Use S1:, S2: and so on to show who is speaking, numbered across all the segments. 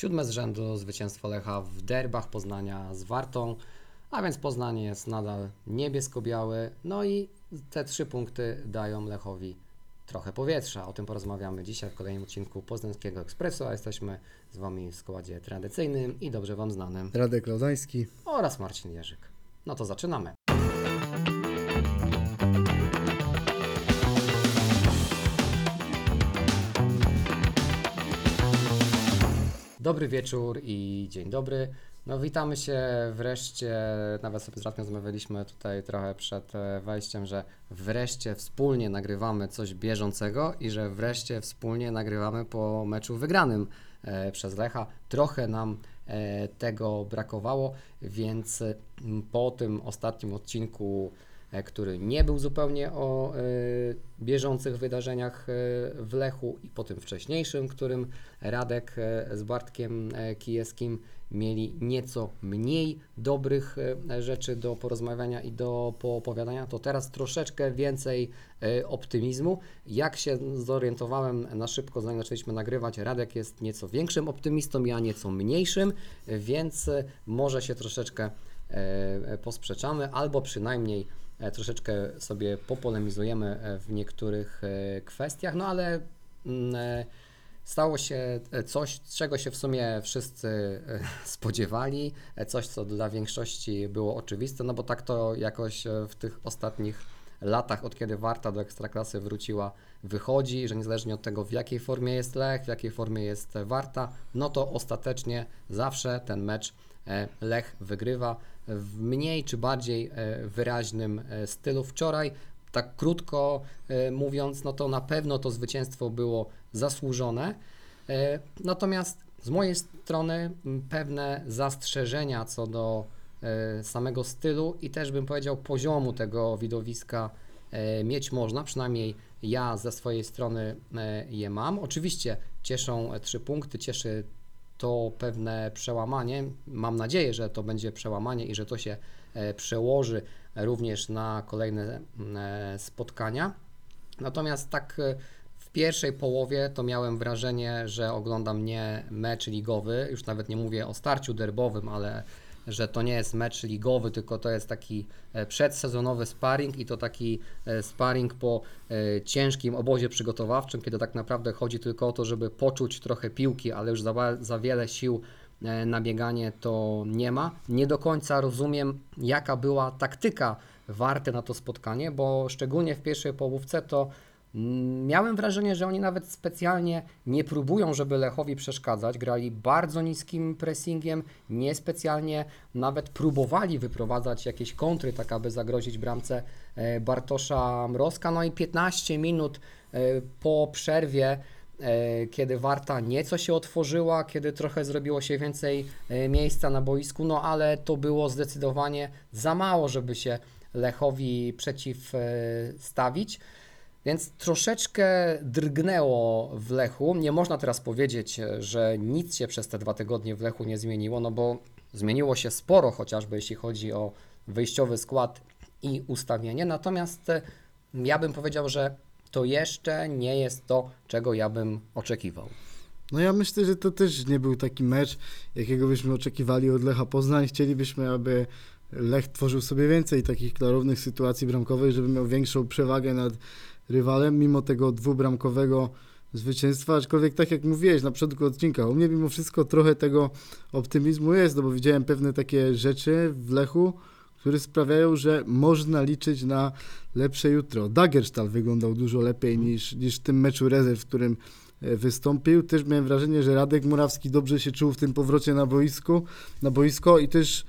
S1: Siódme z rzędu zwycięstwo Lecha w derbach Poznania z Wartą, a więc Poznań jest nadal niebiesko-biały. No i te trzy punkty dają Lechowi trochę powietrza. O tym porozmawiamy dzisiaj w kolejnym odcinku Poznańskiego Ekspresu, a jesteśmy z Wami w składzie tradycyjnym i dobrze Wam znanym
S2: Radek Laudański.
S1: oraz Marcin Jerzyk. No to zaczynamy. Dobry wieczór i dzień dobry. No witamy się wreszcie, nawet sobie z Radkiem rozmawialiśmy tutaj trochę przed e, wejściem, że wreszcie wspólnie nagrywamy coś bieżącego i że wreszcie wspólnie nagrywamy po meczu wygranym e, przez Lecha. Trochę nam e, tego brakowało, więc mm, po tym ostatnim odcinku który nie był zupełnie o e, bieżących wydarzeniach e, w Lechu i po tym wcześniejszym, którym Radek e, z Bartkiem e, Kijewskim mieli nieco mniej dobrych e, rzeczy do porozmawiania i do poopowiadania, to teraz troszeczkę więcej e, optymizmu. Jak się zorientowałem na szybko, zanim zaczęliśmy nagrywać, Radek jest nieco większym optymistą, ja nieco mniejszym, e, więc e, może się troszeczkę e, posprzeczamy, albo przynajmniej e, troszeczkę sobie popolemizujemy e, w niektórych e, kwestiach, no ale mm, e, stało się e, coś, czego się w sumie wszyscy e, spodziewali, e, coś, co dla większości było oczywiste, no bo tak to jakoś e, w tych ostatnich latach, od kiedy Warta do Ekstraklasy wróciła, wychodzi, że niezależnie od tego, w jakiej formie jest Lech, w jakiej formie jest Warta, no to ostatecznie zawsze ten mecz e, Lech wygrywa w mniej czy bardziej e, wyraźnym e, stylu. Wczoraj, tak krótko e, mówiąc, no to na pewno to zwycięstwo było zasłużone. E, Natomiast z mojej strony pewne zastrzeżenia co do e, samego stylu i też bym powiedział poziomu tego widowiska e, mieć można, przynajmniej ja ze swojej strony e, je mam. Oczywiście cieszą e, trzy punkty, cieszy to pewne przełamanie. Mam nadzieję, że to będzie przełamanie i że to się e, przełoży również na kolejne e, spotkania. Natomiast tak e, w pierwszej połowie to miałem wrażenie, że oglądam nie mecz ligowy, już nawet nie mówię o starciu derbowym, ale że to nie jest mecz ligowy, tylko to jest taki e, przedsezonowy sparring i to taki e, sparring po e, ciężkim obozie przygotowawczym, kiedy tak naprawdę chodzi tylko o to, żeby poczuć trochę piłki, ale już za, za wiele sił e, na bieganie to nie ma. Nie do końca rozumiem, jaka była taktyka Warty na to spotkanie, bo szczególnie w pierwszej połówce to Miałem wrażenie, że oni nawet specjalnie nie próbują, żeby Lechowi przeszkadzać. Grali bardzo niskim pressingiem, niespecjalnie nawet próbowali wyprowadzać jakieś kontry, tak aby zagrozić bramce e, Bartosza Mrozka. No i 15 minut e, po przerwie, e, kiedy Warta nieco się otworzyła, kiedy trochę zrobiło się więcej miejsca na boisku, no ale to było zdecydowanie za mało, żeby się Lechowi przeciwstawić. Więc troszeczkę drgnęło w Lechu. Nie można teraz powiedzieć, że nic się przez te dwa tygodnie w Lechu nie zmieniło, no bo zmieniło się sporo, chociażby jeśli chodzi o wyjściowy skład i ustawienie. Natomiast e, ja bym powiedział, że to jeszcze nie jest to, czego ja bym oczekiwał.
S2: No ja myślę, że to też nie był taki mecz, jakiego byśmy oczekiwali od Lecha Poznań. Chcielibyśmy, aby Lech tworzył sobie więcej takich klarownych sytuacji bramkowych, żeby miał większą przewagę nad rywalem, mimo tego dwubramkowego zwycięstwa, aczkolwiek tak jak mówiłeś na początku odcinka, u mnie mimo wszystko trochę tego optymizmu jest, no bo widziałem pewne takie rzeczy w Lechu, które sprawiają, że można liczyć na lepsze jutro. Dagerstal wyglądał dużo lepiej niż, niż w tym meczu rezerw, w którym e, wystąpił. Też miałem wrażenie, że Radek Murawski dobrze się czuł w tym powrocie na boisku, na boisko i też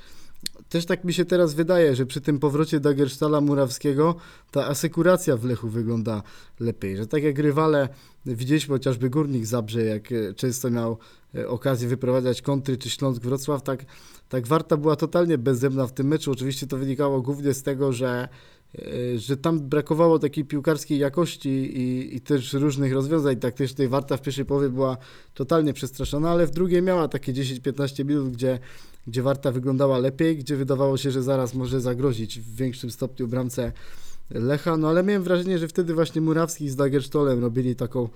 S2: też tak mi się teraz wydaje, że przy tym powrocie Dagerstala Murawskiego ta asekuracja w Lechu wygląda lepiej, że tak jak rywale, widzieliśmy chociażby Górnik Zabrze, jak e, często miał e, okazję wyprowadzać kontry, czy Śląsk Wrocław, tak, tak Warta była totalnie bezzemna w tym meczu. Oczywiście to wynikało głównie z tego, że e, że tam brakowało takiej piłkarskiej jakości i, i też różnych rozwiązań taktycznych. Warta w pierwszej połowie była totalnie przestraszona, ale w drugiej miała takie 10-15 minut, gdzie, gdzie Warta wyglądała lepiej, gdzie wydawało się, że zaraz może zagrozić w większym stopniu bramce Lecha, no ale miałem wrażenie, że wtedy właśnie Murawski z Dagerstolem robili taką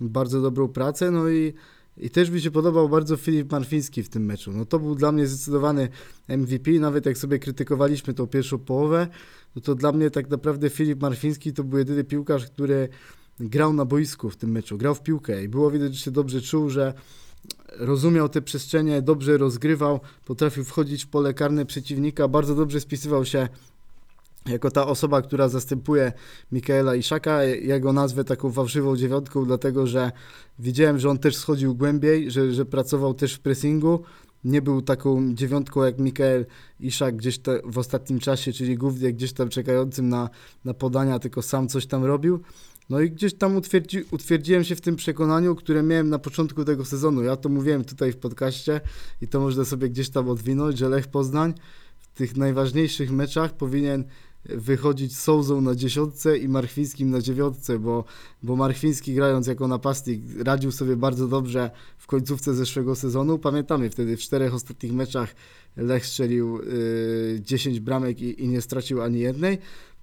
S2: bardzo dobrą pracę, no i I też mi się podobał bardzo Filip Marfiński w tym meczu. No to był dla mnie zdecydowany MVP, nawet jak sobie krytykowaliśmy tą pierwszą połowę, no to dla mnie tak naprawdę Filip Marfiński to był jedyny piłkarz, który grał na boisku w tym meczu, grał w piłkę. I było widać, że się dobrze czuł, że rozumiał te przestrzenie, dobrze rozgrywał, potrafił wchodzić w pole karne przeciwnika, bardzo dobrze spisywał się jako ta osoba, która zastępuje Mikaela Iszaka. Ja go nazwę taką fałszywą dziewiątką, dlatego że widziałem, że on też schodził głębiej, że, że pracował też w pressingu. Nie był taką dziewiątką jak Mikael Iszak gdzieś w ostatnim czasie, czyli głównie gdzieś tam czekającym na, na podania, tylko sam coś tam robił. No i gdzieś tam utwierdzi, utwierdziłem się w tym przekonaniu, które miałem na początku tego sezonu. Ja to mówiłem tutaj w podcaście i to można sobie gdzieś tam odwinąć, że Lech Poznań w tych najważniejszych meczach powinien wychodzić Sołzą na dziesiątce i Marchwińskim na dziewiątce, bo, bo Marchwiński grając jako napastnik radził sobie bardzo dobrze w końcówce zeszłego sezonu. Pamiętamy wtedy w czterech ostatnich meczach Lech strzelił y, 10 bramek i, i nie stracił ani jednej.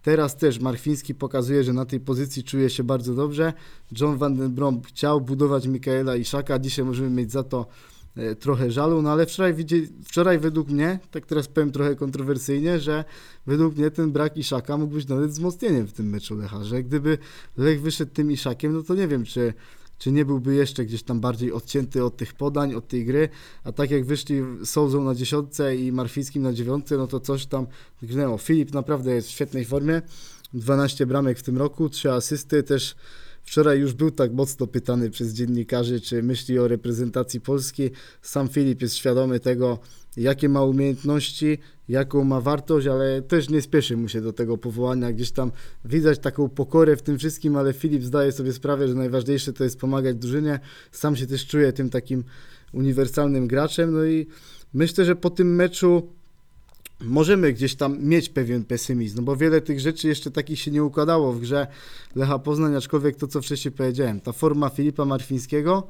S2: Teraz też Marchwiński pokazuje, że na tej pozycji czuje się bardzo dobrze. John van den Brom chciał budować Mikaela Iszaka, dzisiaj możemy mieć za to e, trochę żalu, no ale wczoraj, widzi, wczoraj według mnie, tak teraz powiem trochę kontrowersyjnie, że według mnie ten brak Iszaka mógł być nawet wzmocnieniem w tym meczu Lecha, że gdyby Lech wyszedł tym Iszakiem, no to nie wiem, czy czy nie byłby jeszcze gdzieś tam bardziej odcięty od tych podań, od tej gry, a tak jak wyszli Sołzą na dziesiątce i Marfickim na dziewiątce, no to coś tam gnęło. Filip naprawdę jest w świetnej formie, 12 bramek w tym roku, 3 asysty, też Wczoraj już był tak mocno pytany przez dziennikarzy, czy myśli o reprezentacji Polski. Sam Filip jest świadomy tego, jakie ma umiejętności, jaką ma wartość, ale też nie spieszy mu się do tego powołania. Gdzieś tam widać taką pokorę w tym wszystkim, ale Filip zdaje sobie sprawę, że najważniejsze to jest pomagać drużynie. Sam się też czuje tym takim uniwersalnym graczem. No i myślę, że po tym meczu możemy gdzieś tam mieć pewien pesymizm, no bo wiele tych rzeczy jeszcze takich się nie układało w grze Lecha Poznań, aczkolwiek to, co wcześniej powiedziałem, ta forma Filipa Marfińskiego,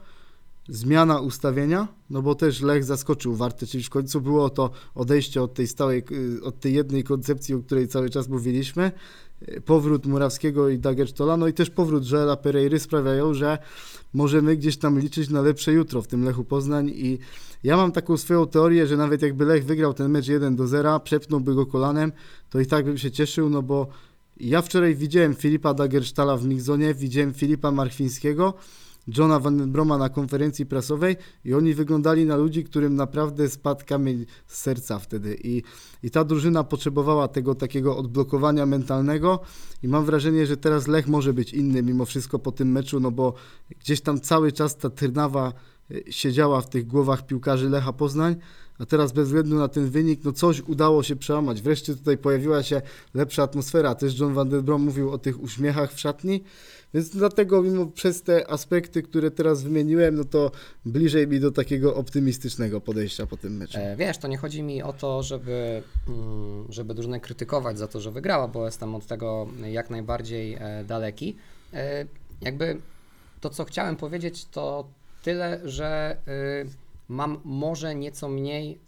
S2: zmiana ustawienia, no bo też Lech zaskoczył Wartę, czyli w końcu było to odejście od tej stałej, od tej jednej koncepcji, o której cały czas mówiliśmy, powrót Murawskiego i Dagerstola, no i też powrót Joela Pereiry sprawiają, że możemy gdzieś tam liczyć na lepsze jutro w tym Lechu Poznań. I ja mam taką swoją teorię, że nawet jakby Lech wygrał ten mecz 1 do 0, przepnąłby go kolanem, to i tak bym się cieszył, no bo ja wczoraj widziałem Filipa Dagerstala w Migzonie, widziałem Filipa Marchwińskiego, Johna Van Broma na konferencji prasowej i oni wyglądali na ludzi, którym naprawdę spadł kamień z serca wtedy. I, i ta drużyna potrzebowała tego takiego odblokowania mentalnego i mam wrażenie, że teraz Lech może być inny mimo wszystko po tym meczu, no bo gdzieś tam cały czas ta Trnawa e, siedziała w tych głowach piłkarzy Lecha Poznań, a teraz bez względu na ten wynik, no coś udało się przełamać. Wreszcie tutaj pojawiła się lepsza atmosfera. Też John Van der Brom mówił o tych uśmiechach w szatni, więc dlatego mimo przez te aspekty, które teraz wymieniłem, no to bliżej mi do takiego optymistycznego podejścia po tym meczu.
S1: E, wiesz, to nie chodzi mi o to, żeby, mm, żeby drużynę krytykować za to, że wygrała, bo jestem od tego jak najbardziej e, daleki. E, jakby to, co chciałem powiedzieć, to tyle, że y, mam może nieco mniej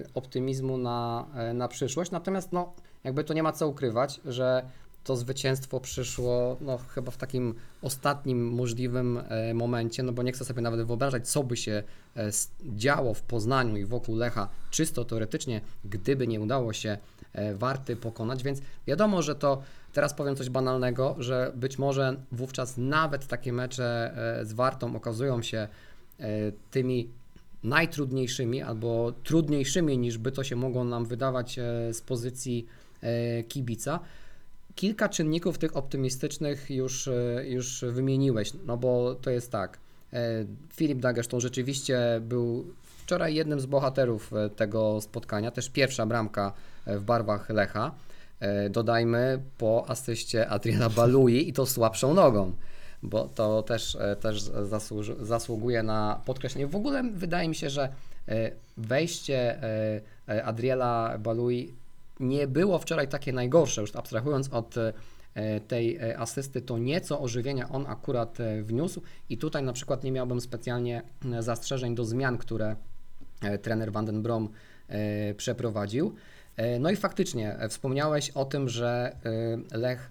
S1: y, optymizmu na, y, na przyszłość, natomiast no, jakby to nie ma co ukrywać, że to zwycięstwo przyszło no, chyba w takim ostatnim możliwym e, momencie, no bo nie chcę sobie nawet wyobrażać, co by się e, działo w Poznaniu i wokół Lecha, czysto teoretycznie, gdyby nie udało się e, Warty pokonać, więc wiadomo, że to teraz powiem coś banalnego, że być może wówczas nawet takie mecze e, z Wartą okazują się e, tymi najtrudniejszymi albo trudniejszymi niż by to się mogło nam wydawać e, z pozycji e, kibica. Kilka czynników tych optymistycznych już, e, już wymieniłeś, no bo to jest tak. Filip Dagesz to rzeczywiście był wczoraj jednym z bohaterów tego spotkania, też pierwsza bramka w barwach Lecha. Dodajmy po asyście Adriana Balui i to słabszą nogą, bo to też, e, też zasługuje na podkreślenie. W ogóle wydaje mi się, że e, wejście e, Adriela Balui nie było wczoraj takie najgorsze, już abstrahując od tej asysty, to nieco ożywienia on akurat wniósł i tutaj na przykład nie miałbym specjalnie zastrzeżeń do zmian, które trener Van den Brom przeprowadził. No i faktycznie wspomniałeś o tym, że Lech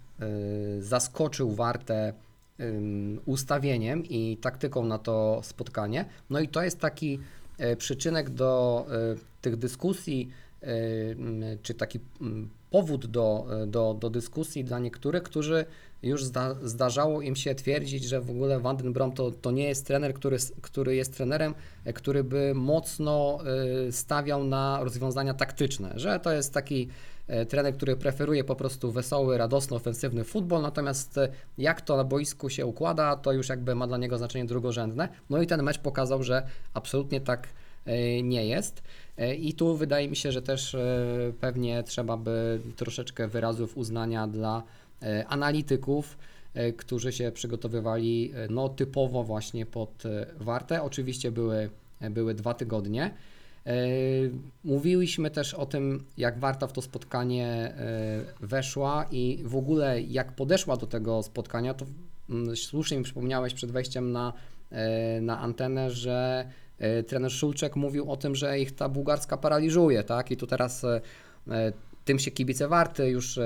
S1: zaskoczył Wartę ustawieniem i taktyką na to spotkanie. No i to jest taki e, przyczynek do e, tych dyskusji, e, czy taki powód do, do, do dyskusji dla niektórych, którzy już zda, zdarzało im się twierdzić, że w ogóle Van den Brom to, to nie jest trener, który, który jest trenerem, który by mocno stawiał na rozwiązania taktyczne, że to jest taki trener, który preferuje po prostu wesoły, radosny, ofensywny futbol, natomiast e, jak to na boisku się układa, to już jakby ma dla niego znaczenie drugorzędne. No i ten mecz pokazał, że absolutnie tak e, nie jest. E, I tu wydaje mi się, że też e, pewnie trzeba by troszeczkę wyrazów uznania dla e, analityków, e, którzy się przygotowywali e, no, typowo właśnie pod e, Wartę. Oczywiście były, e, były dwa tygodnie. E, Mówiliśmy też o tym, jak Warta w to spotkanie e, weszła i w ogóle jak podeszła do tego spotkania, to mm, słusznie mi przypomniałeś przed wejściem na, e, na antenę, że trener Szulczek mówił o tym, że ich ta bułgarska paraliżuje, tak? I tu teraz tym się kibice Warty już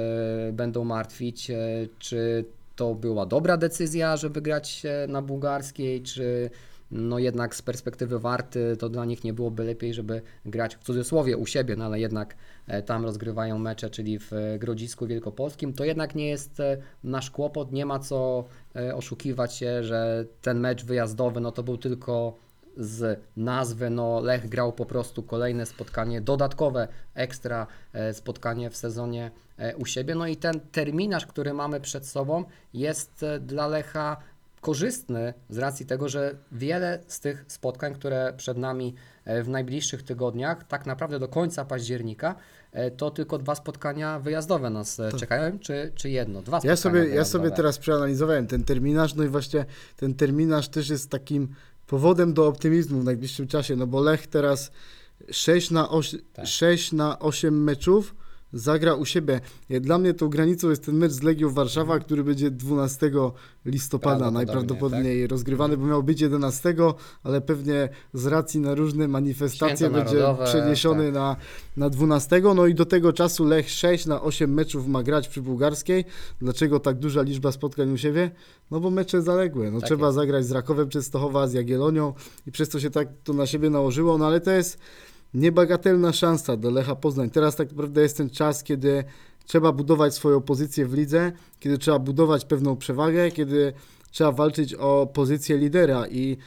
S1: będą martwić, czy to była dobra decyzja, żeby grać na bułgarskiej, czy no jednak z perspektywy Warty to dla nich nie byłoby lepiej, żeby grać w cudzysłowie u siebie, no ale jednak e, tam rozgrywają mecze, czyli w e, Grodzisku Wielkopolskim, to jednak nie jest e, nasz kłopot, nie ma co oszukiwać się, że ten mecz wyjazdowy, no to był tylko z nazwy, no Lech grał po prostu kolejne spotkanie, dodatkowe, ekstra spotkanie w sezonie u siebie, no i ten terminarz, który mamy przed sobą jest dla Lecha korzystny z racji tego, że wiele z tych spotkań, które przed nami e, w najbliższych tygodniach, tak naprawdę do końca października, e, to tylko dwa spotkania wyjazdowe nas e, czekają, czy, czy jedno? Dwa spotkania
S2: Ja sobie, ja
S1: wyjazdowe.
S2: sobie teraz przeanalizowałem ten terminarz, no i właśnie ten terminarz też jest takim powodem do optymizmu w najbliższym czasie, no bo Lech teraz 6 na 8,
S1: Tak.
S2: 6 na 8 meczów zagra u siebie. Ja- Dla mnie tą granicą jest ten mecz z Legią Warszawa, który będzie 12 listopada
S1: Mhm. Prawdopodobnie, tak.
S2: najprawdopodobniej rozgrywany, bo miał być 11, ale pewnie z racji na różne manifestacje
S1: Święto
S2: będzie
S1: Narodowe,
S2: przeniesiony
S1: tak.
S2: na, na 12. No i do tego czasu Lech 6 na 8 meczów ma grać przy bułgarskiej. Dlaczego tak duża liczba spotkań u siebie? No bo mecze zaległe. No
S1: Tak
S2: trzeba
S1: jest.
S2: zagrać z Rakowem Częstochowa, z Jagiellonią i przez to się tak to na siebie nałożyło, no ale to jest niebagatelna szansa do Lecha Poznań. Teraz tak naprawdę jest ten czas, kiedy trzeba budować swoją pozycję w lidze, kiedy trzeba budować pewną przewagę, kiedy trzeba walczyć o pozycję lidera i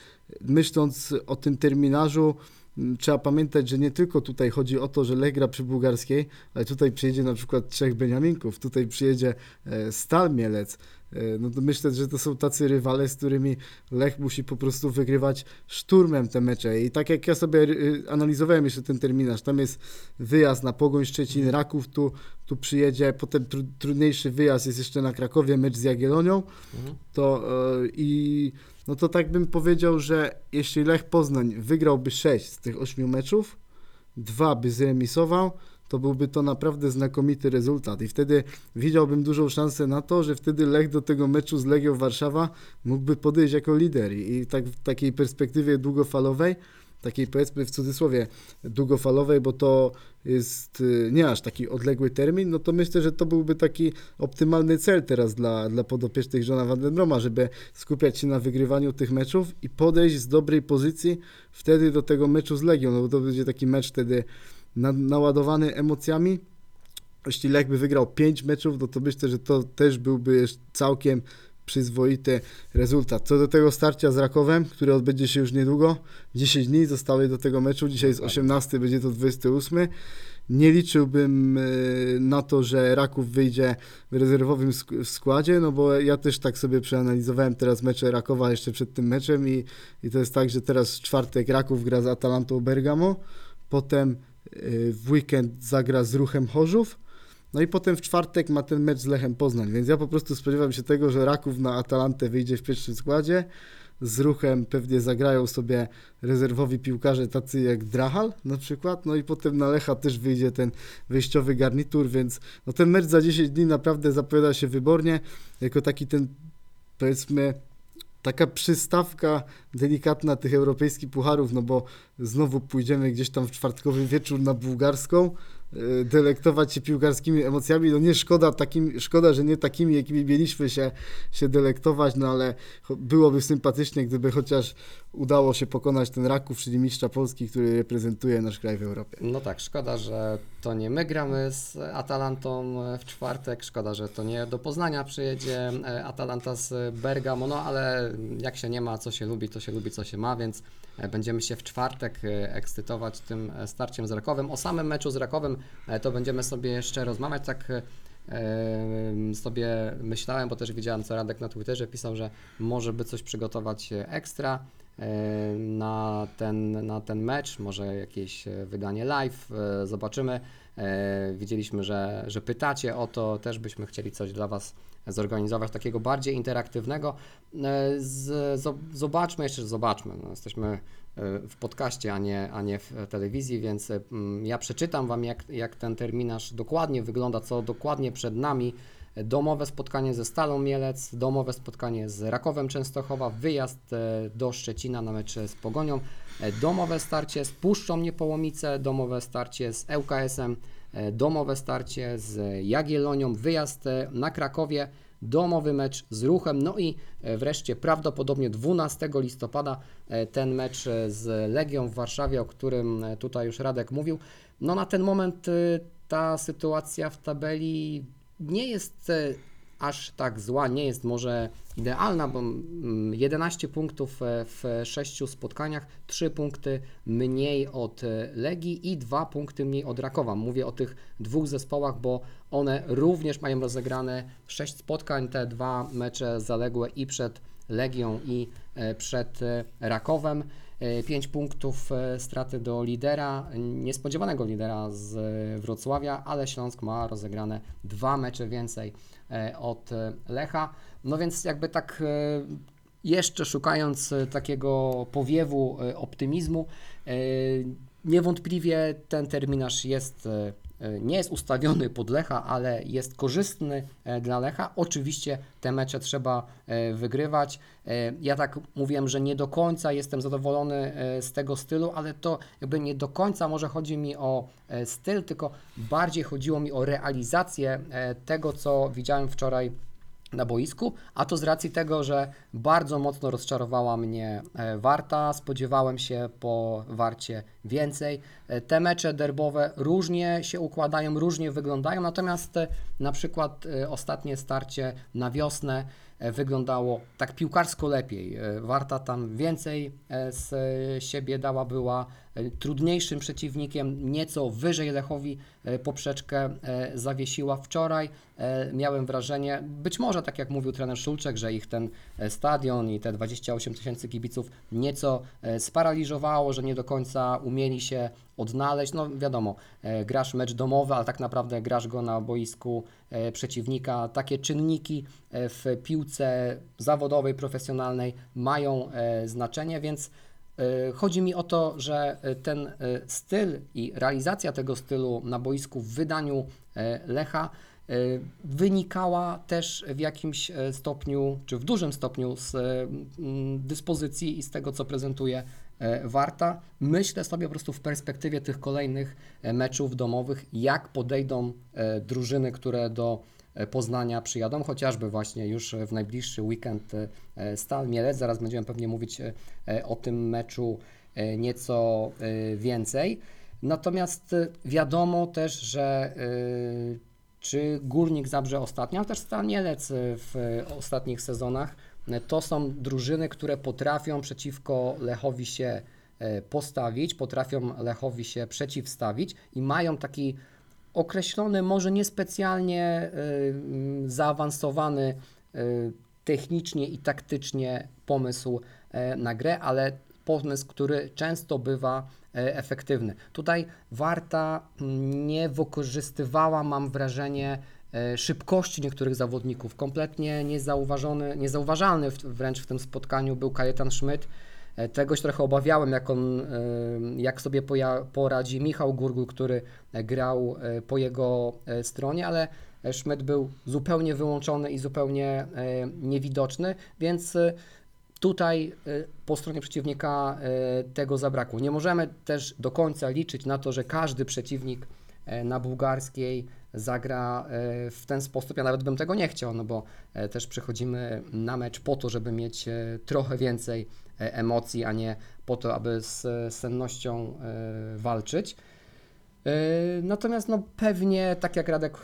S2: myśląc o tym terminarzu, m, trzeba pamiętać, że nie tylko tutaj chodzi o to, że Lech gra przy bułgarskiej, ale tutaj przyjedzie na przykład trzech Beniaminków, tutaj przyjedzie e, Stal Mielec. E, No to myślę, że to są tacy rywale, z którymi Lech musi po prostu wygrywać szturmem te mecze. I tak jak ja sobie y, analizowałem jeszcze ten terminarz, tam jest wyjazd na Pogoń Szczecin, Raków tu, tu przyjedzie, potem tru, trudniejszy wyjazd jest jeszcze na Krakowie, mecz z Jagiellonią,
S1: Mhm.
S2: to e, i no to tak bym powiedział, że jeśli Lech Poznań wygrałby 6 z tych 8 meczów, dwa by zremisował, to byłby to naprawdę znakomity rezultat. I wtedy widziałbym dużą szansę na to, że wtedy Lech do tego meczu z Legią Warszawa mógłby podejść jako lider. I tak w takiej perspektywie długofalowej, takiej powiedzmy w cudzysłowie długofalowej, bo to jest y, nie aż taki odległy termin, no to myślę, że to byłby taki optymalny cel teraz dla, dla podopiecznych żona Van den Broma, żeby skupiać się na wygrywaniu tych meczów i podejść z dobrej pozycji wtedy do tego meczu z Legią, no bo to będzie taki mecz wtedy na, naładowany emocjami. Jeśli Lech by wygrał 5 meczów, no to myślę, że to też byłby całkiem przyzwoity rezultat. Co do tego starcia z Rakowem, które odbędzie się już niedługo, 10 dni zostały do tego meczu, dzisiaj jest
S1: Dokładnie.
S2: 18, będzie to 28. Nie liczyłbym e, na to, że Raków wyjdzie w rezerwowym składzie, no bo ja też tak sobie przeanalizowałem teraz mecze Rakowa jeszcze przed tym meczem i, i to jest tak, że teraz w czwartek Raków gra z Atalantą Bergamo, potem w weekend zagra z Ruchem Chorzów, no i potem w czwartek ma ten mecz z Lechem Poznań, więc ja po prostu spodziewam się tego, że Raków na Atalantę wyjdzie w pierwszym składzie, z Ruchem pewnie zagrają sobie rezerwowi piłkarze tacy jak Drahal na przykład, no i potem na Lecha też wyjdzie ten wyjściowy garnitur, więc no ten mecz za 10 dni naprawdę zapowiada się wybornie, jako taki ten powiedzmy taka przystawka delikatna tych europejskich pucharów, no bo znowu pójdziemy gdzieś tam w czwartkowy wieczór na bułgarską, delektować się piłkarskimi emocjami. No nie szkoda, takim, szkoda, że nie takimi, jakimi mieliśmy się, się delektować, no ale byłoby sympatycznie, gdyby chociaż udało się pokonać ten Raków, czyli mistrza Polski, który reprezentuje nasz kraj w Europie.
S1: No tak, szkoda, że to nie my gramy z Atalantą w czwartek, szkoda, że to nie do Poznania przyjedzie e, Atalanta z Bergamo, no ale jak się nie ma, co się lubi, to się lubi, co się ma, więc e, będziemy się w czwartek e, ekscytować tym starciem z Rakowem. O samym meczu z Rakowem to będziemy sobie jeszcze rozmawiać, tak e, sobie myślałem, bo też widziałem, co Radek na Twitterze pisał, że może by coś przygotować e, ekstra e, na ten, na ten mecz, może jakieś wydanie live, zobaczymy. Widzieliśmy, że, że pytacie o to, też byśmy chcieli coś dla Was zorganizować, takiego bardziej interaktywnego. Z, zo- zobaczmy, jeszcze zobaczmy, no, jesteśmy w podcaście, a nie, a nie w telewizji, więc e, mm, ja przeczytam Wam, jak, jak ten terminarz dokładnie wygląda, co dokładnie przed nami. Domowe spotkanie ze Stalą Mielec, domowe spotkanie z Rakowem Częstochowa, wyjazd e, do Szczecina na mecz z Pogonią, e, domowe starcie z Puszczą Niepołomice, domowe starcie z ŁKS-em, domowe starcie z Jagiellonią, wyjazd e, na Krakowie, domowy mecz z Ruchem, no i e, wreszcie prawdopodobnie 12 listopada e, ten mecz e, z Legią w Warszawie, o którym e, tutaj już Radek mówił. No na ten moment e, ta sytuacja w tabeli nie jest e, aż tak zła, nie jest może idealna, bo mm, 11 punktów e, w 6 spotkaniach, 3 punkty mniej od e, Legii i 2 punkty mniej od Rakowa. Mówię o tych dwóch zespołach, bo one również mają rozegrane 6 spotkań, te dwa mecze zaległe i przed Legią i e, przed Rakowem. 5 punktów e, straty do lidera, niespodziewanego lidera z e, Wrocławia, ale Śląsk ma rozegrane dwa mecze więcej e, od e, Lecha. No więc jakby tak e, jeszcze szukając e, takiego powiewu e, optymizmu, e, niewątpliwie ten terminarz jest e, e, nie jest ustawiony pod Lecha, ale jest korzystny e, dla Lecha. Oczywiście te mecze trzeba e, wygrywać. E, Ja tak mówiłem, że nie do końca jestem zadowolony e, z tego stylu, ale to jakby nie do końca może chodzi mi o e, styl, tylko bardziej chodziło mi o realizację e, tego, co widziałem wczoraj na boisku, a to z racji tego, że bardzo mocno rozczarowała mnie e, Warta. Spodziewałem się po Warcie więcej. E, Te mecze derbowe różnie się układają, różnie wyglądają, natomiast e, na przykład ostatnie starcie na wiosnę wyglądało tak piłkarsko lepiej. Warta tam więcej z siebie dała, była trudniejszym przeciwnikiem, nieco wyżej Lechowi e, poprzeczkę e, zawiesiła wczoraj. E, Miałem wrażenie, być może tak jak mówił trener Szulczek, że ich ten e, stadion i te 28 tysięcy kibiców nieco e, sparaliżowało, że nie do końca umieli się odnaleźć. No wiadomo, e, grasz mecz domowy, ale tak naprawdę grasz go na boisku e, przeciwnika. Takie czynniki e, w piłce zawodowej, profesjonalnej mają e, znaczenie, więc E, Chodzi mi o to, że e, ten e, styl i realizacja tego stylu na boisku w wydaniu e, Lecha e, wynikała też w jakimś e, stopniu, czy w dużym stopniu z e, dyspozycji i z tego, co prezentuje e, Warta. Myślę sobie po prostu w perspektywie tych kolejnych e, meczów domowych, jak podejdą e, drużyny, które do e, Poznania przyjadą, chociażby właśnie już w najbliższy weekend e, e, Stal Mielec. Zaraz będziemy pewnie mówić e, e, o tym meczu e, nieco e, więcej. Natomiast e, wiadomo też, że e, czy Górnik Zabrze ostatnio, ale też Stal Mielec e, w e, ostatnich sezonach, e, to są drużyny, które potrafią przeciwko Lechowi się e, postawić, potrafią Lechowi się przeciwstawić i mają taki określony, może niespecjalnie mm, zaawansowany y, technicznie i taktycznie pomysł e, na grę, ale pomysł, który często bywa e, efektywny. Tutaj Warta nie wykorzystywała, mam wrażenie, e, szybkości niektórych zawodników. Kompletnie niezauważony, niezauważalny wręcz w tym spotkaniu był Kajetan Schmidt. E, Tego się trochę obawiałem, jak on, e, jak sobie poradzi Michał Gurgul, który e, grał e, po jego e, stronie, ale e, Schmidt był zupełnie wyłączony i zupełnie e, niewidoczny, więc e, tutaj e, po stronie przeciwnika e, tego zabrakło. Nie możemy też do końca liczyć na to, że każdy przeciwnik e, na bułgarskiej zagra e, w ten sposób. Ja nawet bym tego nie chciał, no bo e, też przychodzimy na mecz po to, żeby mieć e, trochę więcej e, emocji, a nie po to, aby z sennością e, walczyć. E, Natomiast no pewnie, tak jak Radek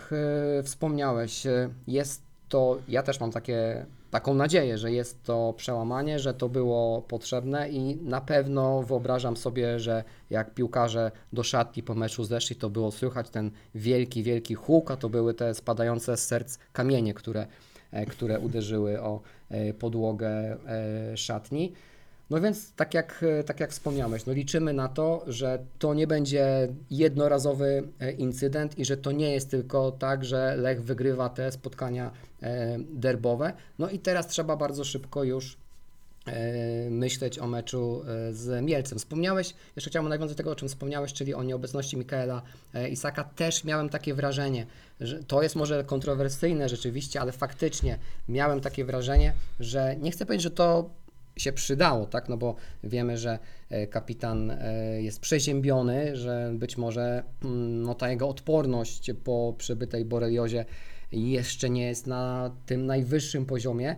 S1: e, wspomniałeś, e, jest to, ja też mam takie, taką nadzieję, że jest to przełamanie, że to było potrzebne i na pewno wyobrażam sobie, że jak piłkarze do szatni po meczu zeszli, to było słychać ten wielki, wielki huk, a to były te spadające z serc kamienie, które, e, które uderzyły o e, podłogę e, szatni. No więc tak jak, tak jak wspomniałeś, no liczymy na to, że to nie będzie jednorazowy e, incydent i że to nie jest tylko tak, że Lech wygrywa te spotkania e, derbowe. No i teraz trzeba bardzo szybko już e, myśleć o meczu e, z Mielcem. Wspomniałeś, jeszcze chciałem nawiązać do tego, o czym wspomniałeś, czyli o nieobecności Mikaela e, Isaka. Też miałem takie wrażenie, że to jest może kontrowersyjne rzeczywiście, ale faktycznie miałem takie wrażenie, że nie chcę powiedzieć, że to się przydało, tak? No bo wiemy, że e, kapitan e, jest przeziębiony, że być może mm, no, ta jego odporność po przebytej boreliozie jeszcze nie jest na tym najwyższym poziomie.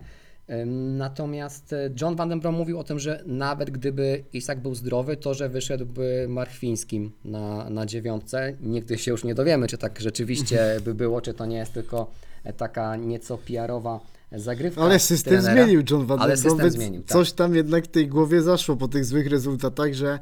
S1: Natomiast e, John Van Den Brom mówił o tym, że nawet gdyby Isak był zdrowy, to że wyszedłby Marchwińskim na, na dziewiątce. Nigdy się już nie dowiemy, czy tak rzeczywiście by było, czy to nie jest tylko taka nieco PR-owa zagrywka
S2: Ale system
S1: trenera.
S2: zmienił John Van
S1: Ale system zmienił, tak.
S2: coś tam jednak w tej głowie zaszło po tych złych rezultatach, że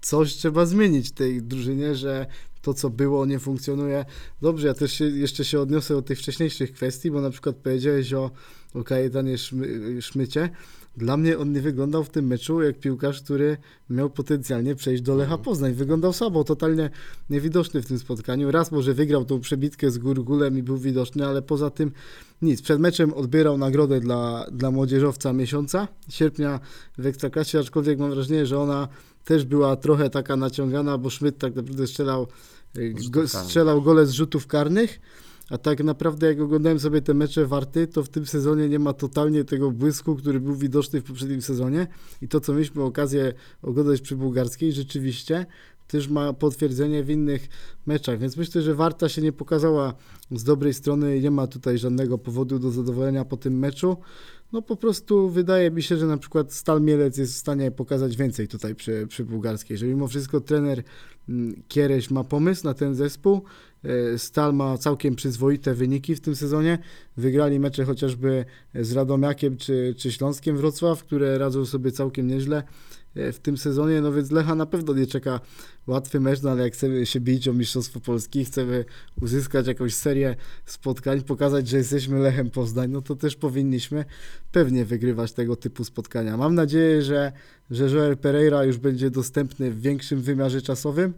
S2: coś trzeba zmienić w tej drużynie, że to, co było, nie funkcjonuje. Dobrze, ja też się, jeszcze się odniosę do tych wcześniejszych kwestii, bo na przykład powiedziałeś o, o Kajetanie Szmy, Szmycie. Dla mnie on nie wyglądał w tym meczu jak piłkarz, który miał potencjalnie przejść do Lecha Poznań. Wyglądał słabo, totalnie niewidoczny w tym spotkaniu. Raz może wygrał tą przebitkę z Gurgulem i był widoczny, ale poza tym nic. Przed meczem odbierał nagrodę dla, dla młodzieżowca miesiąca, sierpnia w Ekstraklasie, aczkolwiek mam wrażenie, że ona też była trochę taka naciągana, bo Szmyt tak naprawdę strzelał,
S1: rzutów
S2: go, strzelał gole z rzutów karnych, a tak naprawdę jak oglądałem sobie te mecze Warty, to w tym sezonie nie ma totalnie tego błysku, który był widoczny w poprzednim sezonie i to, co mieliśmy okazję oglądać przy Bułgarskiej, rzeczywiście też ma potwierdzenie w innych meczach, więc myślę, że Warta się nie pokazała z dobrej strony i nie ma tutaj żadnego powodu do zadowolenia po tym meczu. No po prostu wydaje mi się, że na przykład Stal Mielec jest w stanie pokazać więcej tutaj przy, przy Bułgarskiej, że mimo wszystko trener mm, Kiereś ma pomysł na ten zespół, Stal ma całkiem przyzwoite wyniki w tym sezonie, wygrali mecze chociażby z Radomiakiem czy, czy Śląskiem Wrocław, które radzą sobie całkiem nieźle e, w tym sezonie, no więc Lecha na pewno nie czeka łatwy mecz, no ale jak chcemy się bić o Mistrzostwo Polski, chcemy uzyskać jakąś serię spotkań, pokazać, że jesteśmy Lechem Poznań, no to też powinniśmy pewnie wygrywać tego typu spotkania. Mam nadzieję, że, że Joel Pereira już będzie dostępny w większym wymiarze czasowym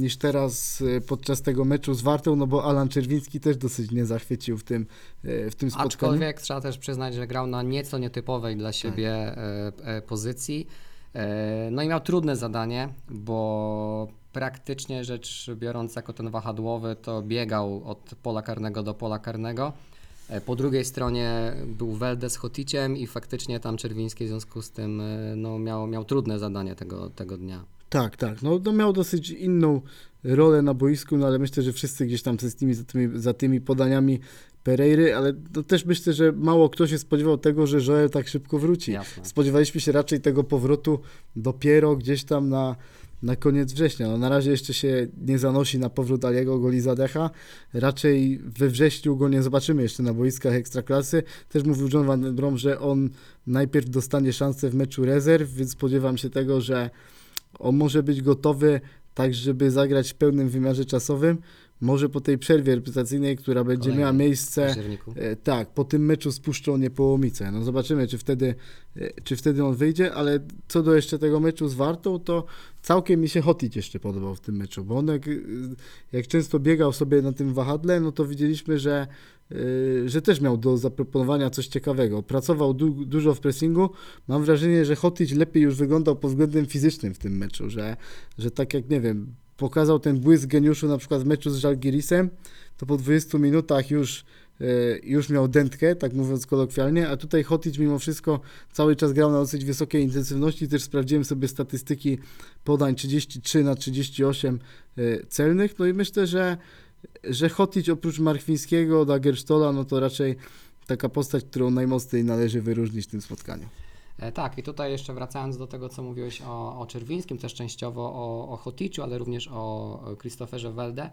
S2: niż teraz e, podczas tego meczu z Wartą, no bo Alan Czerwiński też dosyć nie zachwycił w tym, e, w tym spotkaniu.
S1: Aczkolwiek trzeba też przyznać, że grał na nieco nietypowej dla siebie e, e, pozycji. E, no i miał trudne zadanie, bo praktycznie rzecz biorąc, jako ten wahadłowy, to biegał od pola karnego do pola karnego. Po drugiej stronie był Welde z Hoticiem i faktycznie tam Czerwiński w związku z tym no, miał, miał trudne zadanie tego, tego dnia.
S2: Tak, tak. No, no miał dosyć inną rolę na boisku, no ale myślę, że wszyscy gdzieś tam z tymi, za, tymi, za tymi podaniami Pereiry, ale to też myślę, że mało kto się spodziewał tego, że Joel tak szybko wróci.
S1: Jasne.
S2: Spodziewaliśmy się raczej tego powrotu dopiero gdzieś tam na, na koniec września. No, na razie jeszcze się nie zanosi na powrót Aliego Golizadecha. Raczej we wrześniu go nie zobaczymy jeszcze na boiskach Ekstraklasy. Też mówił John Van Brom, że on najpierw dostanie szansę w meczu rezerw, więc spodziewam się tego, że on może być gotowy tak, żeby zagrać w pełnym wymiarze czasowym. Może po tej przerwie reprezentacyjnej, która będzie
S1: Kolejnej,
S2: miała miejsce. E, Tak, po tym meczu z Puszczą Niepołomice. No zobaczymy, czy wtedy, e, czy wtedy on wyjdzie, ale co do jeszcze tego meczu z Wartą, to całkiem mi się Hotic jeszcze podobał w tym meczu, bo on jak, e, jak często biegał sobie na tym wahadle, no to widzieliśmy, że, że też miał do zaproponowania coś ciekawego. Pracował du, dużo w pressingu. Mam wrażenie, że Hotic lepiej już wyglądał pod względem fizycznym w tym meczu, że, że tak jak, nie wiem, pokazał ten błysk geniuszu na przykład w meczu z Żalgirisem, to po 20 minutach już już miał dętkę, tak mówiąc kolokwialnie, a tutaj Hotic mimo wszystko cały czas grał na dosyć wysokiej intensywności. Też sprawdziłem sobie statystyki podań 33 na 38 e, celnych. No i myślę, że, że Hotic oprócz Markwińskiego, Dagerstola, no to raczej taka postać, którą najmocniej należy wyróżnić w tym spotkaniu.
S1: E, Tak, i tutaj jeszcze wracając do tego, co mówiłeś o, o Czerwińskim, też częściowo o, o ale również o Christopherze Welde.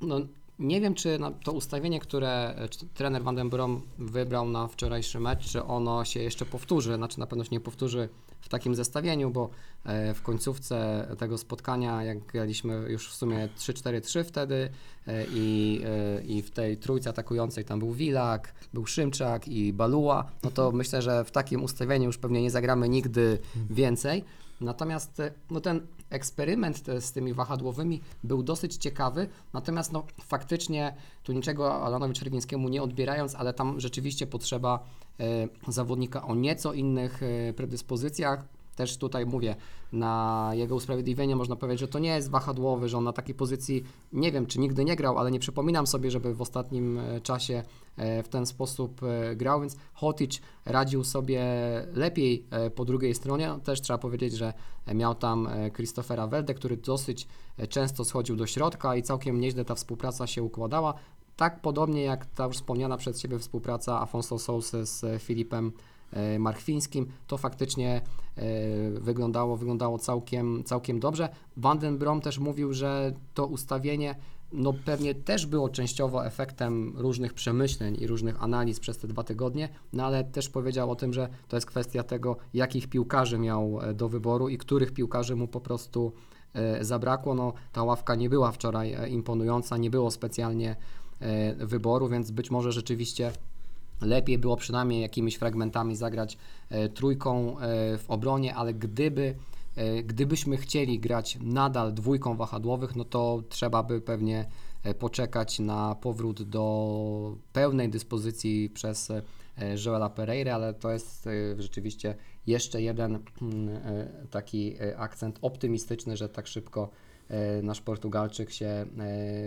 S1: No, nie wiem, czy to ustawienie, które e, trener Van den Brom wybrał na wczorajszy mecz, czy ono się jeszcze powtórzy, znaczy na pewno się nie powtórzy w takim zestawieniu, bo e, w końcówce tego spotkania, jak graliśmy już w sumie 3-4-3 wtedy e, i, e, i w tej trójce atakującej tam był Wilak, był Szymczak i Baluła, no to myślę, że w takim ustawieniu już pewnie nie zagramy nigdy więcej. Natomiast e, no ten eksperyment te- z tymi wahadłowymi był dosyć ciekawy, natomiast no faktycznie tu niczego Alanowi Czerwińskiemu nie odbierając, ale tam rzeczywiście potrzeba e, zawodnika o nieco innych e, predyspozycjach. Też tutaj mówię, na jego usprawiedliwienie można powiedzieć, że to nie jest wahadłowy, że on na takiej pozycji, nie wiem czy nigdy nie grał, ale nie przypominam sobie, żeby w ostatnim e, czasie e, w ten sposób e, grał, więc Hotic radził sobie lepiej po drugiej stronie. Też trzeba powiedzieć, że miał tam Christophera Welde, który dosyć często schodził do środka i całkiem nieźle ta współpraca się układała. Tak podobnie jak ta już wspomniana przez Ciebie współpraca Afonso Sousy z Filipem Marchwińskim, to faktycznie e, wyglądało, wyglądało całkiem, całkiem dobrze. Van den Brom też mówił, że to ustawienie no pewnie też było częściowo efektem różnych przemyśleń i różnych analiz przez te dwa tygodnie, no ale też powiedział o tym, że to jest kwestia tego, jakich piłkarzy miał e, do wyboru i których piłkarzy mu po prostu e, zabrakło. No, ta ławka nie była wczoraj e, imponująca, nie było specjalnie e, wyboru, więc być może rzeczywiście lepiej było przynajmniej jakimiś fragmentami zagrać e, trójką e, w obronie, ale gdyby e, gdybyśmy chcieli grać nadal dwójką wahadłowych, no to trzeba by pewnie poczekać na powrót do pełnej dyspozycji przez Joela Pereira, ale to jest rzeczywiście jeszcze jeden mm, taki akcent optymistyczny, że tak szybko nasz Portugalczyk się e,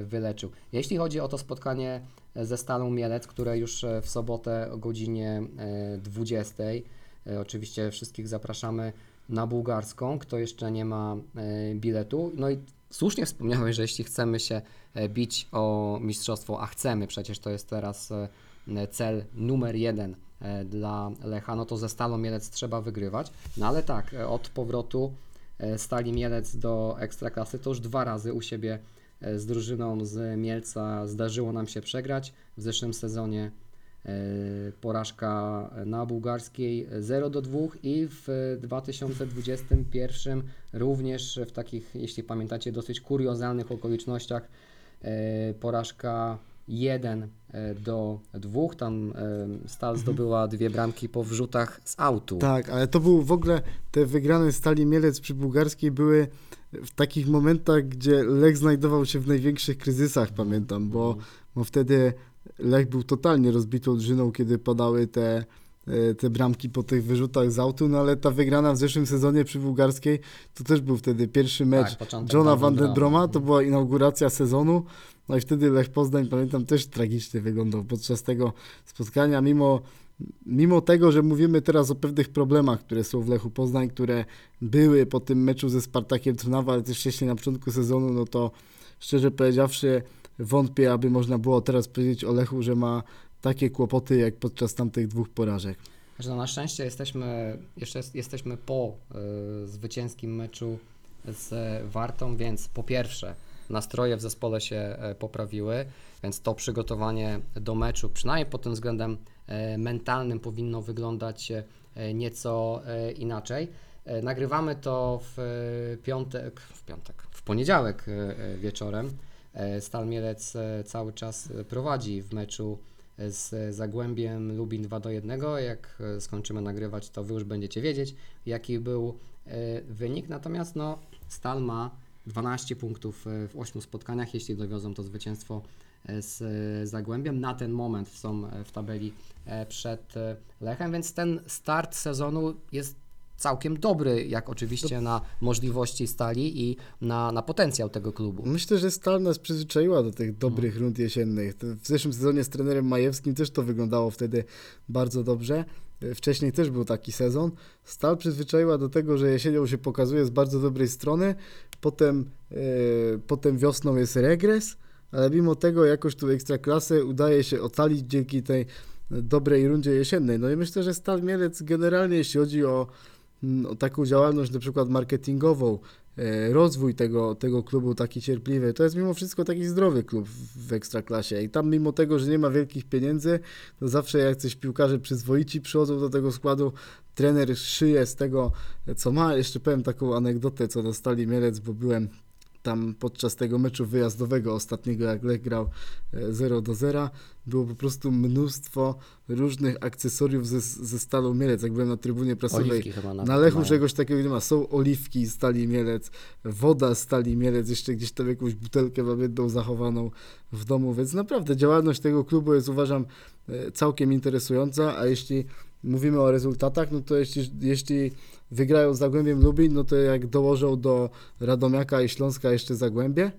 S1: wyleczył. Jeśli chodzi o to spotkanie ze Stalą Mielec, które już e, w sobotę o godzinie e, 20. E, Oczywiście wszystkich zapraszamy na bułgarską, kto jeszcze nie ma e, biletu. No i słusznie wspomniałeś, że jeśli chcemy się e, bić o mistrzostwo, a chcemy, przecież to jest teraz e, cel numer jeden e, dla Lecha, no to ze Stalą Mielec trzeba wygrywać. No ale tak, e, od powrotu e, Stali Mielec do Ekstraklasy to już dwa razy u siebie e, z drużyną z Mielca zdarzyło nam się przegrać. W zeszłym sezonie e, porażka na bułgarskiej 0 do 2 i w 2021 również w takich, jeśli pamiętacie, dosyć kuriozalnych okolicznościach e, porażka 1 e, do 2. Tam e, Stal zdobyła dwie bramki po wrzutach z autu.
S2: Tak, ale to był w ogóle, te wygrane Stali Mielec przy bułgarskiej były w takich momentach, gdzie Lech znajdował się w największych kryzysach, pamiętam, bo, bo wtedy Lech był totalnie rozbitą drużyną, kiedy padały te, te bramki po tych wyrzutach z autu, no ale ta wygrana w zeszłym sezonie przy bułgarskiej, to też był wtedy pierwszy mecz
S1: Tak,
S2: Johna
S1: Van den
S2: Broma. to była inauguracja sezonu, no i wtedy Lech Poznań, pamiętam, też tragicznie wyglądał podczas tego spotkania, mimo mimo tego, że mówimy teraz o pewnych problemach, które są w Lechu Poznań, które były po tym meczu ze Spartakiem Trnawa, ale też wcześniej na początku sezonu, no to szczerze powiedziawszy wątpię, aby można było teraz powiedzieć o Lechu, że ma takie kłopoty jak podczas tamtych dwóch porażek.
S1: Że no na szczęście jesteśmy, jeszcze jest, jesteśmy po y, zwycięskim meczu z Wartą, więc po pierwsze nastroje w zespole się e, poprawiły, więc to przygotowanie do meczu, przynajmniej pod tym względem e, mentalnym powinno wyglądać e, nieco inaczej. Nagrywamy to w piątek, w piątek, w poniedziałek wieczorem. Stal Mielec cały czas prowadzi w meczu z Zagłębiem Lubin 2 do 1. Jak e, skończymy nagrywać, to wy już będziecie wiedzieć, jaki był e, wynik. Natomiast no, Stal ma 12 punktów e, w 8 spotkaniach, jeśli dowiozą to zwycięstwo z Zagłębiem. Na ten moment są w tabeli przed Lechem, więc ten start sezonu jest całkiem dobry, jak oczywiście na możliwości stali i na, na potencjał tego klubu.
S2: Myślę, że Stal nas przyzwyczaiła do tych dobrych rund jesiennych. W zeszłym sezonie z trenerem Majewskim też to wyglądało wtedy bardzo dobrze. Wcześniej też był taki sezon. Stal przyzwyczaiła do tego, że jesienią się pokazuje z bardzo dobrej strony, potem, e, potem wiosną jest regres, ale mimo tego jakoś tu ekstraklasę udaje się ocalić dzięki tej dobrej rundzie jesiennej. No i myślę, że Stal Mielec generalnie, jeśli chodzi o taką działalność na przykład marketingową, e, rozwój tego, tego klubu taki cierpliwy, to jest mimo wszystko taki zdrowy klub w Ekstraklasie i tam mimo tego, że nie ma wielkich pieniędzy, to zawsze jak coś piłkarze przyzwoici przychodzą do tego składu, trener szyje z tego, co ma. Jeszcze powiem taką anegdotę, co dostali Mielec, bo byłem tam podczas tego meczu wyjazdowego ostatniego, jak Lech grał e, 0 do 0, było po prostu mnóstwo różnych akcesoriów ze, ze Stalą Mielec, jak byłem na trybunie prasowej.
S1: Nawet
S2: Na Lechu
S1: mają.
S2: czegoś takiego nie ma. Są oliwki z Stali Mielec, woda z Stali Mielec, jeszcze gdzieś tam jakąś butelkę jedną zachowaną w domu, więc naprawdę działalność tego klubu jest uważam e, całkiem interesująca, a jeśli mówimy o rezultatach, no to jeśli, jeśli wygrają z Zagłębiem Lubin, no to jak dołożą do Radomiaka i Śląska jeszcze Zagłębie,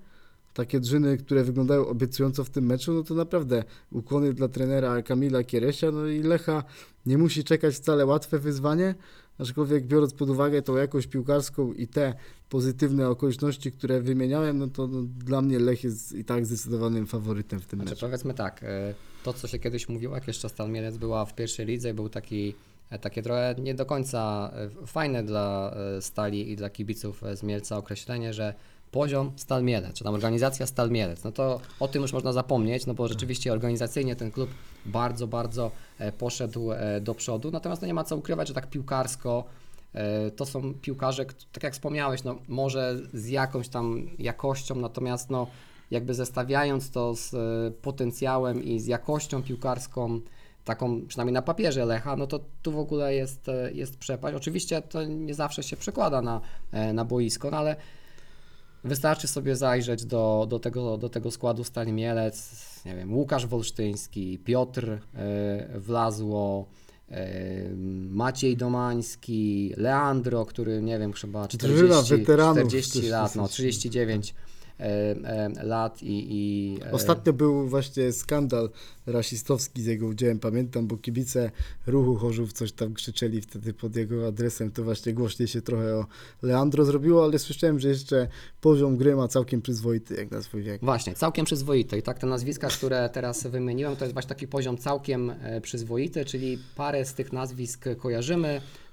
S2: takie drzyny, które wyglądają obiecująco w tym meczu, no to naprawdę ukłony dla trenera Kamila Kieresia, no i Lecha nie musi czekać wcale łatwe wyzwanie, aczkolwiek biorąc pod uwagę tą jakość piłkarską i te pozytywne okoliczności, które wymieniałem, no to no, dla mnie Lech jest i tak zdecydowanym faworytem w tym
S1: Znaczy,
S2: meczu.
S1: powiedzmy tak, e, to co się kiedyś mówiło, jak jeszcze Stal Mielec była w pierwszej lidze, był taki takie trochę nie do końca e, fajne dla e, Stali i dla kibiców e, z Mielca określenie, że poziom Stal Mielec, czy tam organizacja Stal Mielec, no to o tym już można zapomnieć, no bo rzeczywiście organizacyjnie ten klub bardzo, bardzo e, poszedł e, do przodu, natomiast no nie ma co ukrywać, że tak piłkarsko e, to są piłkarze, tak jak wspomniałeś, no może z jakąś tam jakością, natomiast no jakby zestawiając to z e, potencjałem i z jakością piłkarską, taką przynajmniej na papierze Lecha, no to tu w ogóle jest, e, jest przepaść. Oczywiście to nie zawsze się przekłada na, e, na boisko, no ale wystarczy sobie zajrzeć do, do, tego, do tego składu Stali Mielec, nie wiem, Łukasz Wolsztyński, Piotr e, Wlazło, Maciej Domański, Leandro, który nie wiem, chyba
S2: Drużyna
S1: 40,
S2: weteranów
S1: 40
S2: też
S1: lat, no
S2: dosyć.
S1: 39 e, e, lat i, i e,
S2: Ostatnio był właśnie skandal rasistowski z jego udziałem, pamiętam, bo kibice ruchu Chorzów coś tam krzyczeli wtedy pod jego adresem, to właśnie głośniej się trochę o Leandro zrobiło, ale słyszałem, że jeszcze poziom gry ma całkiem przyzwoity jak na swój wiek.
S1: Właśnie, całkiem przyzwoite. I tak te nazwiska, które teraz wymieniłem, to jest właśnie taki poziom całkiem e, przyzwoity, czyli parę z tych nazwisk kojarzymy e, e,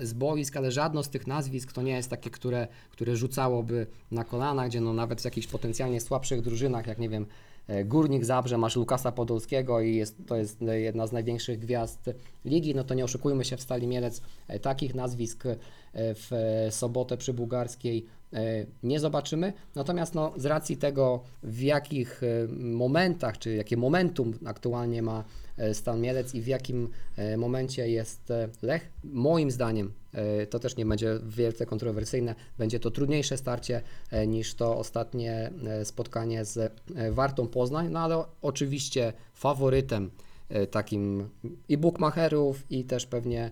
S1: z boisk, ale żadno z tych nazwisk to nie jest takie, które, które rzucałoby na kolana, gdzie no nawet w jakichś potencjalnie słabszych drużynach, jak nie wiem, e, Górnik Zabrze, masz Lukasa Podolskiego i jest, to jest jedna z największych gwiazd ligi, no to nie oszukujmy się w Stali Mielec, e, takich nazwisk e, w sobotę przy Bułgarskiej e, nie zobaczymy. Natomiast no, z racji tego, w jakich e, momentach, czy jakie momentum aktualnie ma e, Stan Mielec i w jakim e, momencie jest e, Lech, moim zdaniem e, to też nie będzie wielce kontrowersyjne, będzie to trudniejsze starcie e, niż to ostatnie e, spotkanie z e, Wartą Poznań, no ale oczywiście faworytem e, takim i bookmacherów i też pewnie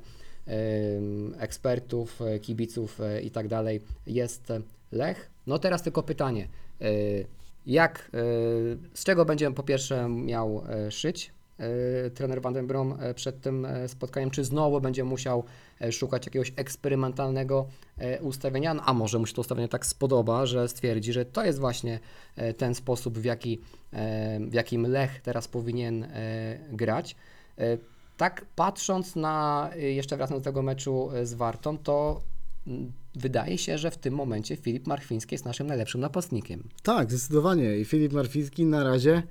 S1: ekspertów, e, kibiców e, i tak dalej jest e, Lech. No teraz tylko pytanie, e, jak, e, z czego będzie po pierwsze miał e, szyć? e, trener Van den Brom e, przed tym e, spotkaniem, czy znowu będzie musiał e, szukać jakiegoś eksperymentalnego e, ustawienia, no, a może mu się to ustawienie tak spodoba, że stwierdzi, że to jest właśnie e, ten sposób, w, jaki, e, w jakim Lech teraz powinien e, grać. E, Tak patrząc na, jeszcze wracając do tego meczu z Wartą, to wydaje się, że w tym momencie Filip Marchwiński jest naszym najlepszym napastnikiem.
S2: Tak, zdecydowanie. I Filip Marfiński na razie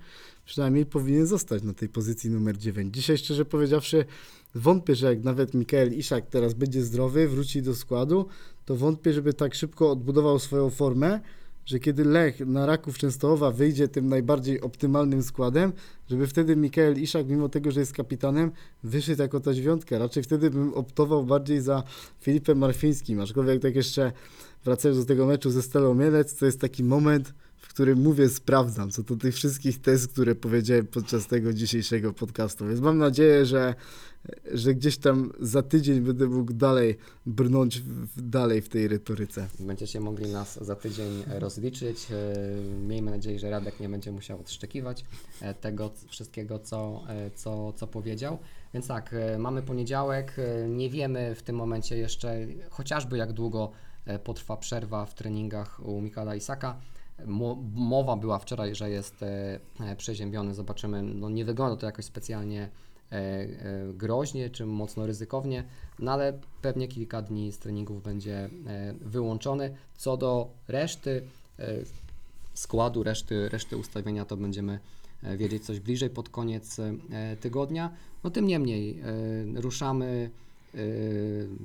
S2: przynajmniej powinien zostać na tej pozycji numer 9. Dzisiaj szczerze powiedziawszy wątpię, że jak nawet Mikael Iszak teraz będzie zdrowy, wróci do składu, to wątpię, żeby tak szybko odbudował swoją formę, że kiedy Lech na Raków Częstochowa wyjdzie tym najbardziej optymalnym składem, żeby wtedy Mikael Iszak, mimo tego, że jest kapitanem, wyszedł jako ta dziewiątka. Raczej wtedy bym optował bardziej za Filipem Marfińskim, aczkolwiek tak jeszcze wracając do tego meczu ze Stelą Mielec, to jest taki moment, w którym mówię sprawdzam, co do tych wszystkich tez, które powiedziałem podczas tego dzisiejszego podcastu. Więc mam nadzieję, że, że gdzieś tam za tydzień będę mógł dalej brnąć w, dalej w tej retoryce.
S1: Będziecie mogli nas za tydzień rozliczyć. E, Miejmy nadzieję, że Radek nie będzie musiał odszczekiwać e, tego wszystkiego, co, e, co, co powiedział. Więc tak, mamy poniedziałek. Nie wiemy w tym momencie jeszcze chociażby jak długo potrwa przerwa w treningach u Michaela Isaka. Mo- Mowa była wczoraj, że jest e, e, przeziębiony. Zobaczymy. No nie wygląda to jakoś specjalnie e, groźnie czy mocno ryzykownie, no ale pewnie kilka dni z treningów będzie wyłączony. Co do reszty składu, reszty, reszty ustawienia, to będziemy wiedzieć coś bliżej pod koniec tygodnia. No tym niemniej ruszamy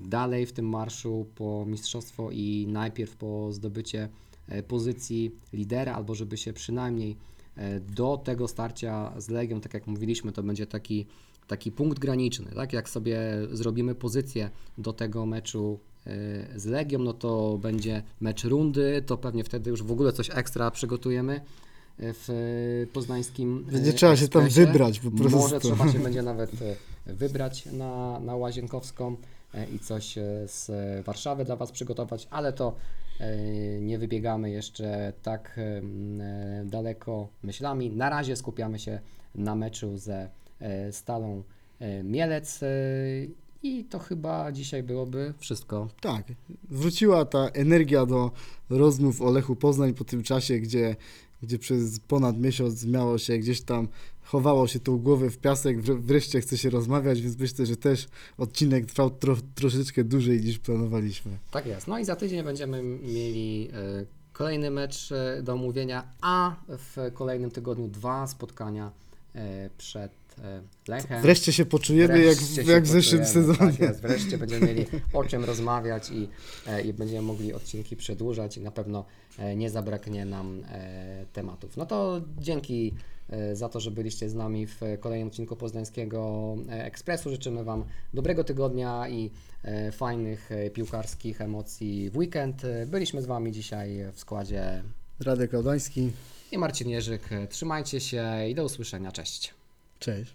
S1: dalej w tym marszu po mistrzostwo i najpierw po zdobycie pozycji lidera, albo żeby się przynajmniej e, do tego starcia z Legią, tak jak mówiliśmy, to będzie taki, taki punkt graniczny, tak? Jak sobie zrobimy pozycję do tego meczu e, z Legią, no to będzie mecz rundy, to pewnie wtedy już w ogóle coś ekstra przygotujemy e, w poznańskim e,
S2: Będzie trzeba się tam wybrać po prostu.
S1: Może trzeba się będzie nawet e, wybrać na, na Łazienkowską e, i coś e, z Warszawy dla Was przygotować, ale to e, nie wybiegamy jeszcze tak em, e, daleko myślami. Na razie skupiamy się na meczu ze e, Stalą e, Mielec e, i to chyba dzisiaj byłoby wszystko.
S2: Tak, wróciła ta energia do rozmów o Lechu Poznań po tym czasie, gdzie, gdzie przez ponad miesiąc miało się gdzieś tam, chowało się tą głowę w piasek, wr- wreszcie chce się rozmawiać, więc myślę, że też odcinek trwał tro, troszeczkę dłużej niż planowaliśmy.
S1: Tak jest. No i za tydzień będziemy mieli e, kolejny mecz e, do omówienia, a w kolejnym tygodniu dwa spotkania e, przed Lechem.
S2: Wreszcie się poczujemy jak,
S1: Wreszcie się
S2: jak w zeszłym sezonie.
S1: Tak wreszcie będziemy mieli o czym rozmawiać i, e, i będziemy mogli odcinki przedłużać i na pewno e, nie zabraknie nam e, tematów. No to dzięki e, za to, że byliście z nami w kolejnym odcinku Poznańskiego e, Ekspresu. Życzymy Wam dobrego tygodnia i e, fajnych e, piłkarskich emocji w weekend. E, Byliśmy z Wami dzisiaj w składzie
S2: Radek Albański,
S1: i Marcin Jerzyk. Trzymajcie się i do usłyszenia. Cześć.
S2: Cześć.